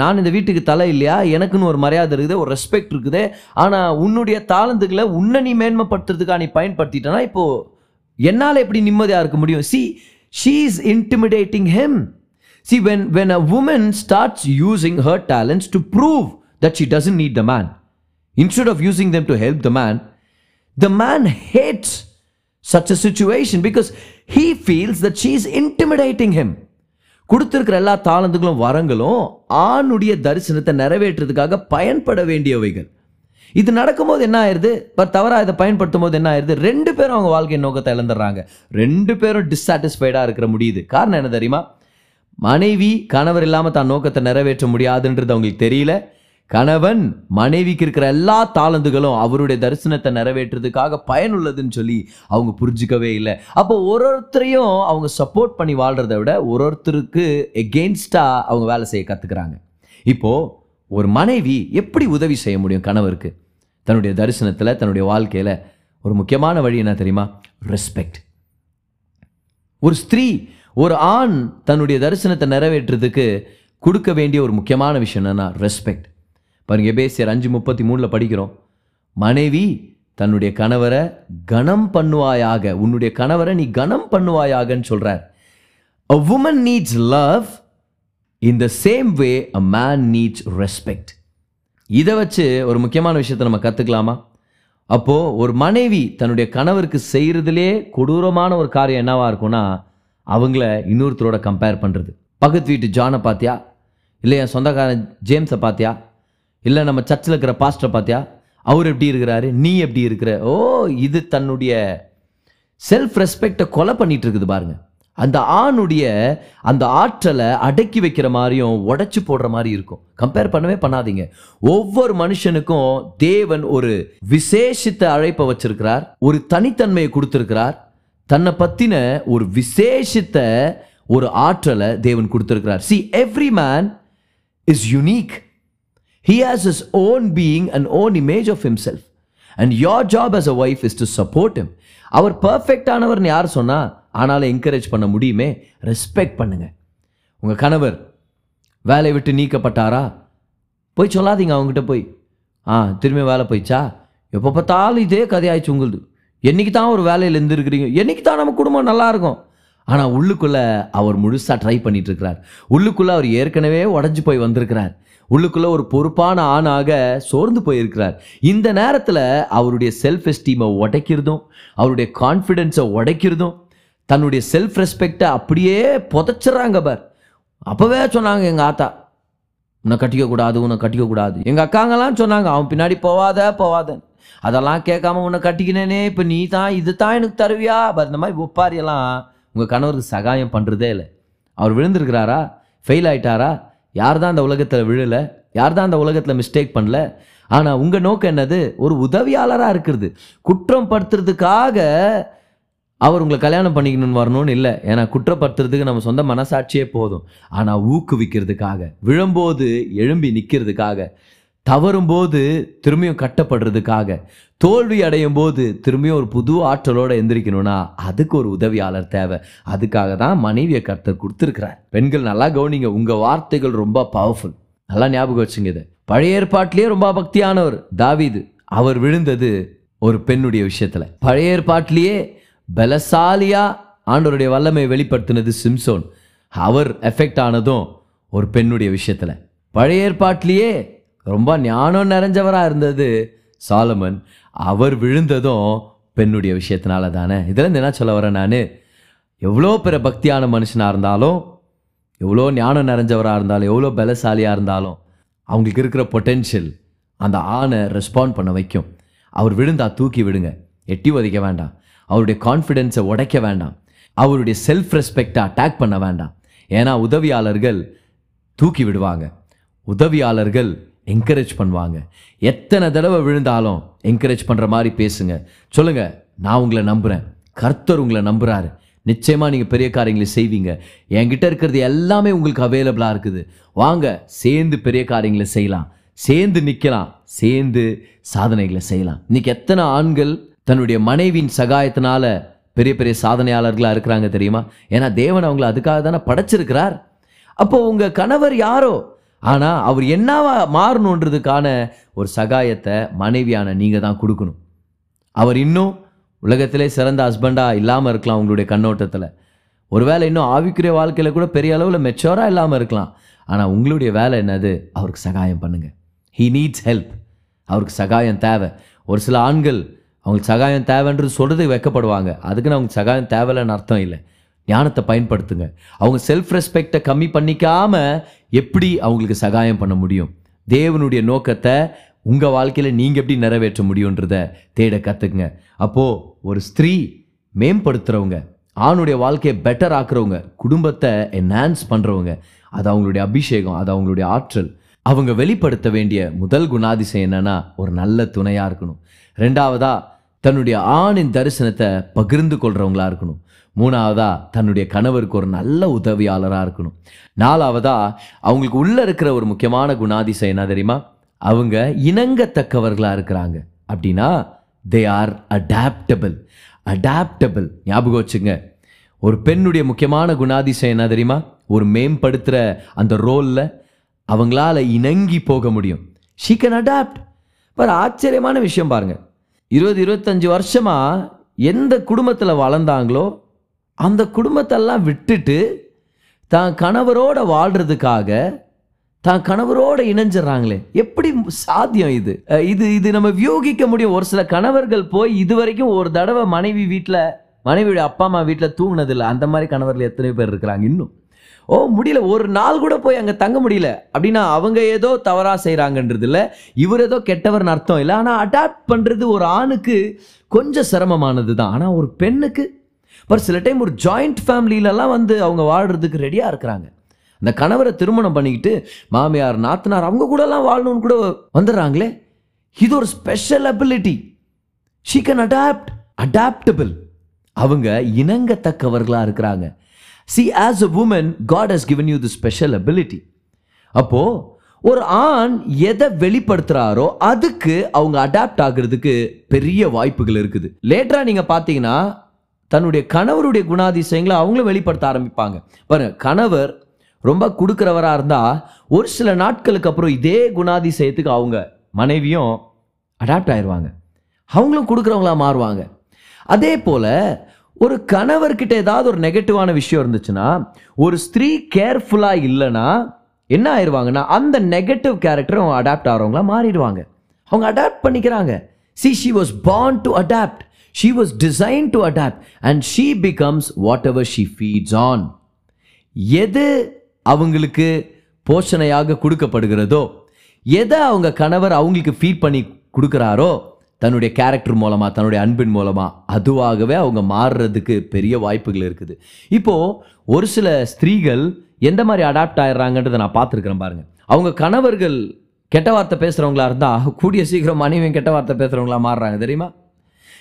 நான் இந்த வீட்டுக்கு தலை இல்லையா எனக்குன்னு ஒரு மரியாதை இருக்குது ஒரு ரெஸ்பெக்ட் இருக்குது ஆனால் உன்னுடைய தாளந்துக்களை உன்னை நீ மேன்மைப்படுத்துறதுக்காக நீ பயன்படுத்திட்டனா இப்போது என்னால் எப்படி நிம்மதியாக இருக்க முடியும் see she is intimidating him see when when a woman starts using her talents to prove that she doesn't need the man instead of using them to help the man the man hates such a situation because he feels that she is intimidating him. கொடுத்திருக்கிற எல்லா தாளந்துகளும் வரங்களும் ஆணுடைய தரிசனத்தை நிறைவேற்றுறதுக்காக பயன்பட வேண்டியவைகள். இது நடக்கும்போது என்ன ஆயிருது? But தவறாக இதை பயன்படுத்தும் போது என்ன ஆயிருது? ரெண்டு பேரும் அவங்க வாழ்க்கை நோக்கத்தை இழந்துடுறாங்க. ரெண்டு பேரும் டிஸ்சாட்டிஸ்ஃபைடாக இருக்கிற முடியுது. காரணம் என்ன தெரியுமா? மனைவி கணவர் இல்லாமல் தான் நோக்கத்தை நிறைவேற்ற முடியாதுன்றது அவங்களுக்கு தெரியல. கணவன் மனைவிக்கு இருக்கிற எல்லா தாளந்துகளும் அவருடைய தரிசனத்தை நிறைவேற்றுறதுக்காக பயனுள்ளதுன்னு சொல்லி அவங்க புரிஞ்சுக்கவே இல்லை. அப்போ ஒரு ஒருத்தரையும் அவங்க சப்போர்ட் பண்ணி வாழ்கிறத விட ஒரு ஒருத்தருக்கு எகெயின்ஸ்டாக அவங்க வேலை செய்ய கற்றுக்குறாங்க இப்போது ஒரு மனைவி எப்படி உதவி செய்ய முடியும் கணவருக்கு? தன்னுடைய தரிசனத்தில் தன்னுடைய வாழ்க்கையில் ஒரு முக்கியமான வழி என்ன தெரியுமா? ரெஸ்பெக்ட் ஒரு ஸ்திரீ ஒரு ஆண் தன்னுடைய தரிசனத்தை நிறைவேற்றுறதுக்கு கொடுக்க வேண்டிய ஒரு முக்கியமான விஷயம் என்னன்னா ரெஸ்பெக்ட் பாருங்க எபேசியர் அஞ்சு முப்பத்தி மூணில் படிக்கிறோம். மனைவி தன்னுடைய கணவரை கனம் பண்ணுவாயாக உன்னுடைய கணவரை நீ கனம் பண்ணுவாயாகன்னு சொல்கிறார் a woman needs love in the same way a man needs respect இதை வச்சு ஒரு முக்கியமான விஷயத்தை நம்ம கற்றுக்கலாமா அப்போது ஒரு மனைவி தன்னுடைய கணவருக்கு செய்கிறதுலே கொடூரமான ஒரு காரியம் என்னவாக இருக்கும்னா அவங்கள இன்னொருத்தரோட கம்பேர் பண்ணுறது பக்கத்து வீட்டு ஜானை பார்த்தியா இல்லை என் சொந்தக்காரன் ஜேம்ஸை பார்த்தியா இல்லை நம்ம சர்ச்சில் இருக்கிற பாஸ்டரை பார்த்தியா அவர் எப்படி இருக்கிறாரு? நீ எப்படி இருக்கிற? ஓ இது தன்னுடைய செல்ஃப் ரெஸ்பெக்டை கொலை பண்ணிட்டு இருக்குது பாருங்க. அந்த ஆணுடைய அந்த ஆற்றலை அடக்கி வைக்கிற மாதிரியும் உடச்சி போடுற மாதிரி இருக்கும். கம்பேர் பண்ணவே பண்ணாதீங்க. ஒவ்வொரு மனுஷனுக்கும் தேவன் ஒரு விசேஷித்த அழைப்பை வச்சிருக்கிறார். ஒரு தனித்தன்மையை கொடுத்துருக்கிறார். தன்னை பற்றின ஒரு விசேஷித்த ஒரு ஆற்றலை தேவன் கொடுத்துருக்கிறார். See every man is unique He has his own being and own image of himself. And your job as a wife is to support him அவர் பர்ஃபெக்டானவர்னு யார் சொன்னால் ஆனாலும் என்கரேஜ் பண்ண முடியுமே? ரெஸ்பெக்ட் பண்ணுங்க. உங்கள் கணவர் வேலையை விட்டு நீக்கப்பட்டாரா? போய் சொல்லாதீங்க அவங்ககிட்ட போய். ஆ திரும்பி வேலை போயிச்சா? எப்போ பார்த்தாலும் இதே கதையாயிடுச்சு உங்களுது. என்றைக்கு தான் ஒரு வேலையில் இருந்திருக்கிறீங்க? என்னைக்கு தான் நம்ம குடும்பம் நல்லாயிருக்கும் ஆனால் உள்ளுக்குள்ளே அவர் முழுசாக ட்ரை பண்ணிகிட்ருக்கிறார் உள்ளுக்குள்ளே அவர் ஏற்கனவே உடஞ்சி போய் வந்திருக்கிறார். உள்ளுக்குள்ள ஒரு பொறுப்பான ஆணாக சோர்ந்து போயிருக்கிறார். இந்த நேரத்தில் அவருடைய செல்ஃப் எஸ்டீமை உடைக்கிறதும் அவருடைய கான்ஃபிடென்ஸை உடைக்கிறதும் தன்னுடைய செல்ஃப் ரெஸ்பெக்டை அப்படியே புதைச்சிட்றாங்க பார். அப்போவே சொன்னாங்க எங்கள் ஆத்தா உன்னை கட்டிக்கக்கூடாது உன்னை கட்டிக்கக்கூடாது எங்கள் அக்காங்கெல்லாம் சொன்னாங்க அவன் பின்னாடி போவாத போவாத. அதெல்லாம் கேட்காம உன்னை கட்டிக்கினேனே இப்போ நீ தான் இது தான் எனக்கு தருவியா? பார் இந்த மாதிரி ஒப்பாரியெல்லாம் உங்கள் கணவருக்கு சகாயம் பண்ணுறதே இல்லை. அவர் விழுந்திருக்கிறாரா? ஃபெயில் ஆயிட்டாரா? யார் தான் அந்த உலகத்தில் விழலை யார் தான் அந்த உலகத்தில் மிஸ்டேக் பண்ணல? ஆனால் உங்கள் நோக்கம் என்னது? ஒரு உதவியாளராக இருக்கிறது. குற்றம் படுத்துறதுக்காக அவர் உங்களை கல்யாணம் பண்ணிக்கணும்னு வரணும்னு இல்லை. ஏன்னா குற்றப்படுத்துறதுக்கு நம்ம சொந்த மனசாட்சியே போதும். ஆனால் ஊக்குவிக்கிறதுக்காக விழும்போது எழும்பி நிற்கிறதுக்காக தவறும் போது திரும்பியும் கட்டப்படுறதுக்காக தோல்வி அடையும் போது திரும்பியும் ஒரு புது ஆற்றலோடு எந்திரிக்கணும்னா அதுக்கு ஒரு உதவியாளர் தேவை. அதுக்காக தான் மனைவியை கர்த்தர் கொடுத்துருக்கிறார். பெண்கள் நல்லா கவனிங்க உங்கள் வார்த்தைகள் ரொம்ப பவர்ஃபுல் நல்லா ஞாபகம் வச்சுங்க இது. பழைய ஏற்பாட்டிலேயே ரொம்ப பக்தியானவர் தாவிது. அவர் விழுந்தது ஒரு பெண்ணுடைய விஷயத்தில். பழைய ஏற்பாட்டிலேயே பலசாலியா ஆண்டவருடைய வல்லமை வெளிப்படுத்தினது சிம்சோன். அவர் எஃபெக்ட் ஆனதும் ஒரு பெண்ணுடைய விஷயத்தில். பழைய ஏற்பாட்டிலேயே ரொம்ப ஞானம் நிறைஞ்சவராக இருந்தது சாலமன். அவர் விழுந்ததும் பெண்ணுடைய விஷயத்தினால தானே. இதுலேருந்து என்ன சொல்ல வரேன் நான்? எவ்வளோ பெரிய பக்தியான மனுஷனாக இருந்தாலும் எவ்வளோ ஞானம் நிறைஞ்சவராக இருந்தாலும் எவ்வளோ பலசாலியாக இருந்தாலும் அவங்களுக்கு இருக்கிற பொட்டென்ஷியல் அந்த ஆணை ரெஸ்பாண்ட் பண்ண வைக்கும். அவர் விழுந்தா தூக்கி விடுங்க. எட்டி உதைக்க வேண்டாம். அவருடைய கான்ஃபிடென்ஸை உடைக்க வேண்டாம். அவருடைய செல்ஃப் ரெஸ்பெக்டை அட்டாக் பண்ண வேண்டாம். ஏன்னா உதவியாளர்கள் தூக்கி விடுவாங்க. உதவியாளர்கள் என்கரேஜ் பண்ணுவாங்க. எத்தனை தடவை விழுந்தாலும் என்கரேஜ் பண்ணுற மாதிரி பேசுங்க. சொல்லுங்கள் நான் உங்களை நம்புகிறேன் கர்த்தர் உங்களை நம்புகிறாரு நிச்சயமாக நீங்கள் பெரிய காரியங்களை செய்வீங்க. என்கிட்ட இருக்கிறது எல்லாமே உங்களுக்கு அவைலபிளாக இருக்குது. வாங்க சேர்ந்து பெரிய காரியங்களை செய்யலாம். சேர்ந்து நிற்கலாம் சேர்ந்து சாதனைகளை செய்யலாம். இன்னைக்கு எத்தனை ஆண்கள் தன்னுடைய மனைவியின் சகாயத்தினால பெரிய பெரிய சாதனையாளர்களாக இருக்கிறாங்க தெரியுமா? ஏன்னா தேவன் அவங்கள அதுக்காக தானே படைச்சிருக்கிறார். அப்போ உங்கள் கணவர் யாரோ? ஆனால் அவர் என்னவா மாறணுன்றதுக்கான ஒரு சகாயத்தை மனைவியான நீங்கள் தான் கொடுக்கணும். அவர் இன்னும் உலகத்திலே சிறந்த ஹஸ்பண்டாக இல்லாமல் இருக்கலாம் உங்களுடைய கண்ணோட்டத்தில். ஒருவேளை இன்னும் ஆவிக்குரிய வாழ்க்கையில் கூட பெரிய அளவில் மெச்சோராக இல்லாமல் இருக்கலாம். ஆனால் உங்களுடைய வேலை என்னது? அவருக்கு சகாயம் பண்ணுங்கள் ஹீ நீட்ஸ் ஹெல்ப் அவருக்கு சகாயம் தேவை. ஒரு சில ஆண்கள் அவங்களுக்கு சகாயம் தேவைன்றது சொல்கிறது வெக்கப்படுவாங்க. அதுக்குன்னு அவங்களுக்கு சகாயம் தேவையில்லைன்னு அர்த்தம் இல்லை. ஞானத்தை பயன்படுத்துங்க. அவங்க செல்ஃப் ரெஸ்பெக்டை கம்மி பண்ணிக்காமல் எப்படி அவங்களுக்கு சகாயம் பண்ண முடியும்? தேவனுடைய நோக்கத்தை உங்கள் வாழ்க்கையில் நீங்கள் எப்படி நிறைவேற்ற முடியுன்றத தேட கற்றுக்குங்க அப்போது ஒரு ஸ்திரீ மேம்படுத்துகிறவங்க ஆணுடைய வாழ்க்கையை பெட்டர் ஆக்குறவங்க குடும்பத்தை என்ஹான்ஸ் பண்ணுறவங்க அது அவங்களுடைய அபிஷேகம் அது அவங்களுடைய ஆற்றல். அவங்க வெளிப்படுத்த வேண்டிய முதல் குணாதிசயம் என்னன்னா ஒரு நல்ல துணையாக இருக்கணும். ரெண்டாவதாக தன்னுடைய ஆணின் தரிசனத்தை பகிர்ந்து கொள்கிறவங்களா இருக்கணும். மூணாவதா தன்னுடைய கணவருக்கு ஒரு நல்ல உதவியாளராக இருக்கணும். நாலாவதா அவங்களுக்கு உள்ளே இருக்கிற ஒரு முக்கியமான குணாதிசயம் என்ன தெரியுமா? அவங்க இணங்கத்தக்கவர்களாக இருக்கிறாங்க. அப்படின்னா தே ஆர் அடாப்டபிள் அடாப்டபிள் ஞாபகம் வச்சுங்க. ஒரு பெண்ணுடைய முக்கியமான குணாதிசயம் என்ன தெரியுமா? ஒரு மேம்படுத்துகிற அந்த ரோலில் அவங்களால இணங்கி போக முடியும். ஷீ கேன் அடாப்ட் பாரு ஆச்சரியமான விஷயம் பாருங்கள் இருபது இருபத்தஞ்சு வருஷமாக எந்த குடும்பத்தில் வளர்ந்தாங்களோ அந்த குடும்பத்தெல்லாம் விட்டுட்டு தான் கணவரோட வாழ்கிறதுக்காக தான் கணவரோடு இணைஞ்சிடறாங்களே. எப்படி சாத்தியம் இது? இது இது நம்ம வியூகிக்க முடியும். ஒரு சில கணவர்கள் போய் இது வரைக்கும் ஒரு தடவை மனைவி வீட்டில் மனைவியோட அப்பா அம்மா வீட்டில் தூங்கினதில்லை. அந்த மாதிரி கணவர்கள் எத்தனை பேர் இருக்கிறாங்க இன்னும். ஓ முடியல. ஒரு நாள் கூட போய் அங்கே தங்க முடியல. அப்படின்னா அவங்க ஏதோ தவறாக செய்கிறாங்கன்றது இல்லை. இவர் ஏதோ கெட்டவர்னு அர்த்தம் இல்லை. ஆனால் அடாப்ட் பண்ணுறது ஒரு ஆணுக்கு கொஞ்சம் சிரமமானது தான் ஆனால் ஒரு பெண்ணுக்கு பர் சில டைம் ஒரு ஜாயிண்ட் ஃபேமிலியிலலாம் வந்து அவங்க வாழ்கிறதுக்கு ரெடியாக இருக்கிறாங்க. அந்த கணவரை திருமணம் பண்ணிக்கிட்டு மாமியார் நாத்தனார் அவங்க கூடலாம் வாழணும்னு கூட வந்துடுறாங்களே. இது ஒரு special ability she can adapt adaptable அவங்க இணங்கத்தக்கவர்களாக இருக்கிறாங்க. See as a woman God has given you the special ability அப்போது ஒரு ஆண் எதை வெளிப்படுத்துகிறாரோ அதுக்கு அவங்க அடாப்ட் ஆகுறதுக்கு பெரிய வாய்ப்புகள் இருக்குது. லேட்டராக நீங்கள் பார்த்தீங்கன்னா தன்னுடைய கணவருடைய குணாதிசயங்களை அவங்களும் வெளிப்படுத்த ஆரம்பிப்பாங்க. பாருங்க கணவர் ரொம்ப கொடுக்குறவராக இருந்தால் ஒரு சில நாட்களுக்கு அப்புறம் இதே குணாதிசயத்துக்கு அவங்க மனைவியும் அடாப்ட் ஆயிடுவாங்க அவங்களும் கொடுக்குறவங்களா மாறுவாங்க. அதே போல் ஒரு கணவர்கிட்ட ஏதாவது ஒரு நெகட்டிவான விஷயம் இருந்துச்சுன்னா ஒரு ஸ்திரீ கேர்ஃபுல்லாக இல்லைன்னா என்ன ஆயிடுவாங்கன்னா அந்த நெகட்டிவ் கேரக்டர் அவங்க அடாப்ட் ஆகிறவங்களா மாறிடுவாங்க. அவங்க அடாப்ட் பண்ணிக்கிறாங்க. See she was born to adapt She was design to adapt and she becomes whatever she she feeds on எது அவங்களுக்கு போஷணையாக கொடுக்கப்படுகிறதோ எதை அவங்க கணவர் அவங்களுக்கு ஃபீட் பண்ணி கொடுக்குறாரோ தன்னுடைய கேரக்டர் மூலமாக தன்னுடைய அன்பின் மூலமாக அதுவாகவே அவங்க மாறுறதுக்கு பெரிய வாய்ப்புகள் இருக்குது. இப்போது ஒரு சில ஸ்திரீகள் எந்த மாதிரி அடாப்ட் ஆயிடுறாங்கன்றதை நான் பார்த்துருக்குறேன் பாருங்கள் அவங்க கணவர்கள் கெட்ட வார்த்தை பேசுகிறவங்களா இருந்தால் கூடிய சீக்கிரம் மனைவியும் கெட்ட வார்த்தை பேசுகிறவங்களா மாறுறாங்க தெரியுமா?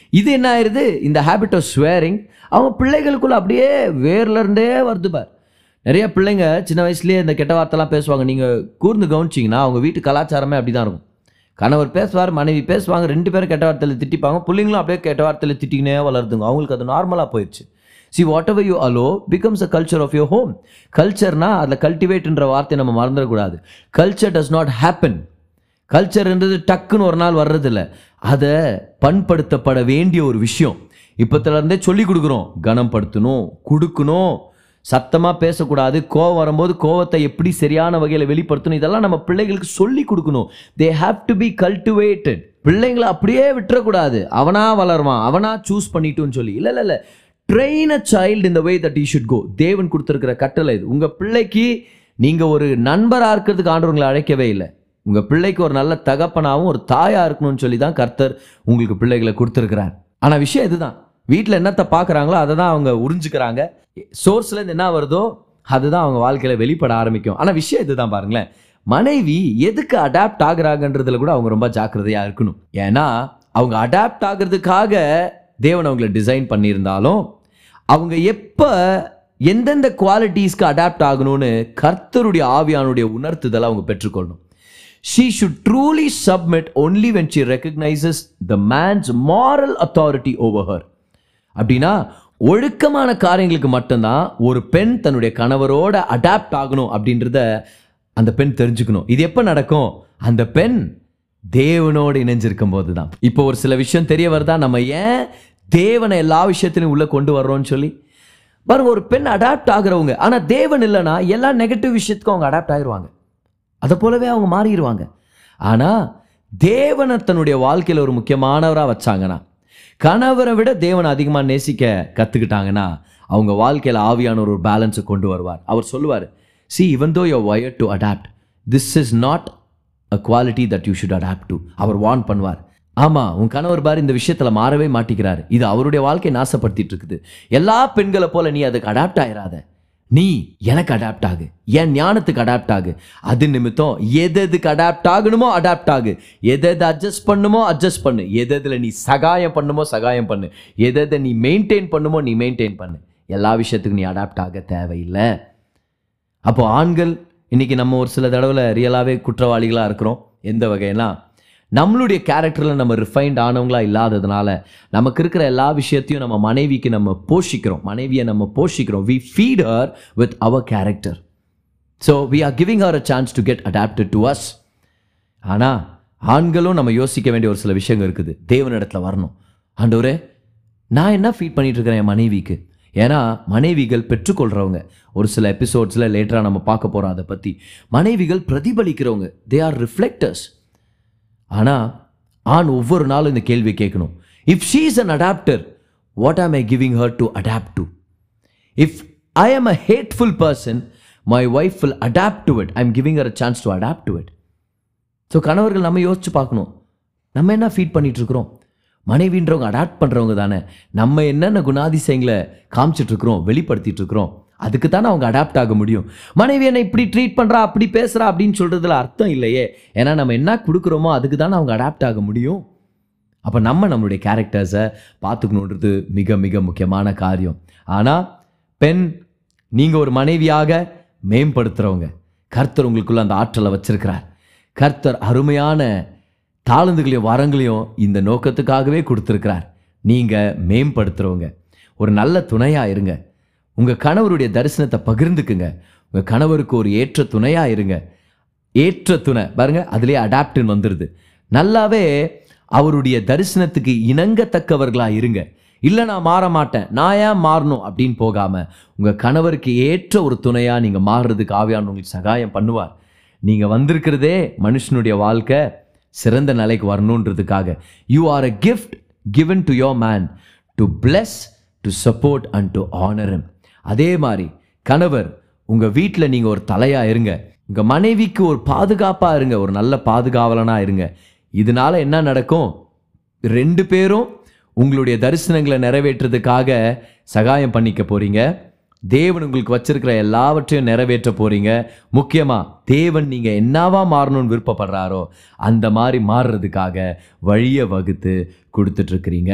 இது என்ன ஆயிருது? இந்த ஹேபிட் ஆஃப் ஸ்வேரிங் அவங்க பிள்ளைகளுக்குள்ள அப்படியே வேர்ல இருந்தே வருது பார். நிறைய பிள்ளைங்க சின்ன வயசுலேயே இந்த கெட்ட வார்த்தைலாம் பேசுவாங்க. நீங்கள் கூர்ந்து கவனிச்சிங்கன்னா அவங்க வீட்டு கலாச்சாரமே அப்படி தான் இருக்கும். கணவர் பேசுவார் மனைவி பேசுவாங்க ரெண்டு பேரும் கெட்ட வார்த்தையில் திட்டிப்பாங்க. பிள்ளைங்களும் அப்படியே கெட்ட வார்த்தையில் திட்டிக்கினே வளருதுங்க. அவங்களுக்கு அது நார்மலாக போயிடுச்சு see whatever you allow becomes a culture of your home கல்ச்சர்னா அதில் கல்டிவேட்ன்ற வார்த்தையை நம்ம மறந்துடக்கூடாது. கல்ச்சர் டஸ் நாட் ஹேப்பன் கல்ச்சர்ன்றது டக்குன்னு ஒரு நாள் வர்றதில்ல. அதை பண்படுத்தப்பட வேண்டிய ஒரு விஷயம். இப்போத்துலேருந்தே சொல்லி கொடுக்குறோம். கனப்படுத்தணும் கொடுக்கணும் சத்தமாக பேசக்கூடாது கோவம் வரும்போது கோவத்தை எப்படி சரியான வகையில் வெளிப்படுத்தணும் இதெல்லாம் நம்ம பிள்ளைகளுக்கு சொல்லி கொடுக்கணும். They have to be cultivated பிள்ளைங்களை அப்படியே விட்டுறக்கூடாது. அவனா வளருவான் அவனா சூஸ் பண்ணிட்டுன்னு சொல்லி. இல்லை இல்லை இல்லை. ட்ரெயின் அ சைல்டு இந்த way that he should go தேவன் கொடுத்துருக்கிற கட்டளை இது. உங்கள் பிள்ளைக்கு நீங்கள் ஒரு நண்பராக இருக்கிறதுக்கு ஆண்டவங்களை அழைக்கவே இல்லை. உங்கள் பிள்ளைக்கு ஒரு நல்ல தகப்பனாகவும் ஒரு தாயாக இருக்கணும்னு சொல்லி தான் கர்த்தர் உங்களுக்கு பிள்ளைகளை கொடுத்துருக்கிறார். ஆனால் விஷயம் இதுதான். வீட்டில் என்னத்தை பார்க்குறாங்களோ அதை தான் அவங்க உறிஞ்சுக்கிறாங்க. சோர்ஸ்லேருந்து என்ன வருதோ அதுதான் அவங்க வாழ்க்கையில் வெளிப்பட ஆரம்பிக்கும். ஆனால் விஷயம் இதுதான் பாருங்களேன். மனைவி எதுக்கு அடாப்ட் ஆகுறாங்கன்றதுல கூட அவங்க ரொம்ப ஜாக்கிரதையாக இருக்கணும். ஏன்னா அவங்க அடாப்ட் ஆகிறதுக்காக தேவன் அவங்கள டிசைன் பண்ணியிருந்தாலும் அவங்க எப்போ எந்தெந்த குவாலிட்டிஸ்க்கு அடாப்ட் ஆகணும்னு கர்த்தருடைய ஆவியானுடைய உணர்த்துதலை அவங்க பெற்றுக்கொள்ளணும். She should truly submit only when she recognizes the man's moral authority over her. அப்படின்னா ஒழுக்கமான காரியங்களுக்கு மட்டும்தான் ஒரு பெண் தன்னுடைய கணவரோட அடாப்ட் ஆகணும் அப்படின்றத அந்த பெண் தெரிஞ்சுக்கணும். இது எப்போ நடக்கும்? அந்த பெண் தேவனோடு இணைஞ்சிருக்கும் போது தான் இப்போ ஒரு சில விஷயம் தெரிய வருதா? நம்ம ஏன் தேவனை எல்லா விஷயத்திலையும் உள்ளே கொண்டு வர்றோம்னு சொல்லி? பாருங்க ஒரு பெண் அடாப்ட் ஆகுறவங்க ஆனால் தேவன் இல்லைன்னா எல்லா நெகட்டிவ் விஷயத்துக்கும் அவங்க அடாப்ட் ஆகிருவாங்க அதை போலவே அவங்க மாறிடுவாங்க. ஆனால் தேவனை தன்னுடைய வாழ்க்கையில் ஒரு முக்கியமானவராக வச்சாங்கன்னா கணவரை விட தேவனை அதிகமாக நேசிக்க கற்றுக்கிட்டாங்கன்னா அவங்க வாழ்க்கையில் ஆவியான ஒரு பேலன்ஸை கொண்டு வருவார். அவர் சொல்லுவார் see even though you were to adapt this is not a quality that you should adapt to our warn பண்ணுவார். ஆமாம் உன் கணவர் பாரு இந்த விஷயத்தில் மாறவே மாட்டிக்கிறார். இது அவருடைய வாழ்க்கையை நாசப்படுத்திட்டு இருக்குது. எல்லா பெண்களை போல நீ அதுக்கு அடாப்ட் ஆயிராத. நீ எனக்கு அடாப்ட் ஆகு. என் ஞானத்துக்கு அடாப்ட் ஆகு. அது நிமித்தம் எது எதுக்கு அடாப்ட் ஆகணுமோ அடாப்ட் ஆகு. எது எது அட்ஜஸ்ட் பண்ணுமோ அட்ஜஸ்ட் பண்ணு. எது எதில் நீ சகாயம் பண்ணுமோ சகாயம் பண்ணு. எது எதை நீ மெயின்டைன் பண்ணுமோ நீ மெயின்டைன் பண்ணு. எல்லா விஷயத்துக்கும் நீ அடாப்ட் ஆக தேவையில்லை. அப்போது ஆண்கள் இன்னைக்கு நம்ம ஒரு சில தடவை ரியலாகவே குற்றவாளிகளாக இருக்கிறோம். எந்த வகைனா நம்மளுடைய கேரக்டரில் நம்ம ரிஃபைன்ட் ஆனவங்களா இல்லாததுனால நமக்கு இருக்கிற எல்லா விஷயத்தையும் நம்ம மனைவிக்கு நம்ம போஷிக்கிறோம். மனைவியை நம்ம போஷிக்கிறோம். We feed her with our character so we are giving her a chance to get adapted to us ஆனால் ஆண்களும் நம்ம யோசிக்க வேண்டிய ஒரு சில விஷயங்கள் இருக்குது. தேவனிடத்தில் வரணும். ஆண்டவரே நான் என்ன ஃபீட் பண்ணிகிட்டு இருக்கிறேன் என் மனைவிக்கு? ஏன்னா மனைவிகள் பெற்றுக்கொள்கிறவங்க ஒரு சில எபிசோட்ஸில் லேட்டராக நம்ம பார்க்க போகிறோம் அதை பற்றி மனைவிகள் பிரதிபலிக்கிறவங்க. தே ஆர் ரிஃப்ளெக்டர்ஸ் ஆனால் ஆண் ஒவ்வொரு நாளும் இந்த கேள்வி கேட்கணும். If she is an adapter what am I giving her to adapt to if I am a hateful person my wife will adapt to it I am giving her a chance to adapt to it so கணவர்கள் நம்ம யோசிச்சு பார்க்கணும். நம்ம என்ன feet பண்ணிகிட்ருக்குறோம் மனைவின்றவங்க adapt பண்ணுறவங்க தானே. நம்ம என்னென்ன குணாதிசயங்களை காமிச்சிட்ருக்குறோம் வெளிப்படுத்திகிட்ருக்குறோம் இருக்கிறோம் அதுக்கு தானே அவங்க அடாப்ட் ஆக முடியும். மனைவி என்னை இப்படி ட்ரீட் பண்ணுறா அப்படி பேசுகிறா அப்படின்னு சொல்கிறதுல அர்த்தம் இல்லையே. ஏன்னா நம்ம என்ன கொடுக்குறோமோ அதுக்கு தானே அவங்க அடாப்ட் ஆக முடியும். அப்போ நம்ம நம்மளுடைய கேரக்டர்ஸை பார்த்துக்கணுன்றது மிக மிக முக்கியமான காரியம். ஆனால் பெண் நீங்கள் ஒரு மனைவியாக மேம்படுத்துகிறவங்க கர்த்தர் உங்களுக்குள்ள அந்த ஆற்றலை வச்சிருக்கிறார். கர்த்தர் அருமையான தாளந்துகளையும் வரங்களையும் இந்த நோக்கத்துக்காகவே கொடுத்துருக்கிறார். நீங்கள் மேம்படுத்துகிறவங்க ஒரு நல்ல துணையாக இருங்க. உங்கள் கணவருடைய தரிசனத்தை பகிர்ந்துக்குங்க. உங்கள் கணவருக்கு ஒரு ஏற்ற துணையாக இருங்க. ஏற்ற துணை. பாருங்க அதுலேயே அடாப்டின் வந்துடுது நல்லாவே அவருடைய தரிசனத்துக்கு இணங்கத்தக்கவர்களாக இருங்க. இல்லை நான் மாற மாட்டேன். நான் ஏன் மாறணும் அப்படின்னு போகாமல் உங்கள் கணவருக்கு ஏற்ற ஒரு துணையாக நீங்கள் மாறுறதுக்கு ஆவியான உங்களுக்கு சகாயம் பண்ணுவார். நீங்கள் வந்திருக்கிறதே மனுஷனுடைய வாழ்க்கை சிறந்த நிலைக்கு வரணுன்றதுக்காக. You are a gift given to your man to bless to support and to honour him. அதே மாதிரி கணவர் உங்கள் வீட்டில் நீங்கள் ஒரு தலையாக இருங்க. உங்கள் மனைவிக்கு ஒரு பாதுகாப்பாக இருங்க. ஒரு நல்ல பாதுகாவலனாக இருங்க. இதனால என்ன நடக்கும்? ரெண்டு பேரும் உங்களுடைய தரிசனங்களை நிறைவேற்றுறதுக்காக சகாயம் பண்ணிக்க போகிறீங்க தேவன் உங்களுக்கு வச்சிருக்கிற எல்லாவற்றையும் நிறைவேற்ற போகிறீங்க முக்கியமாக தேவன் நீங்கள் என்னவா மாறணும்னு விருப்பப்படுறாரோ அந்த மாதிரி மாறுறதுக்காக வழியை வகுத்து கொடுத்துட்ருக்குறீங்க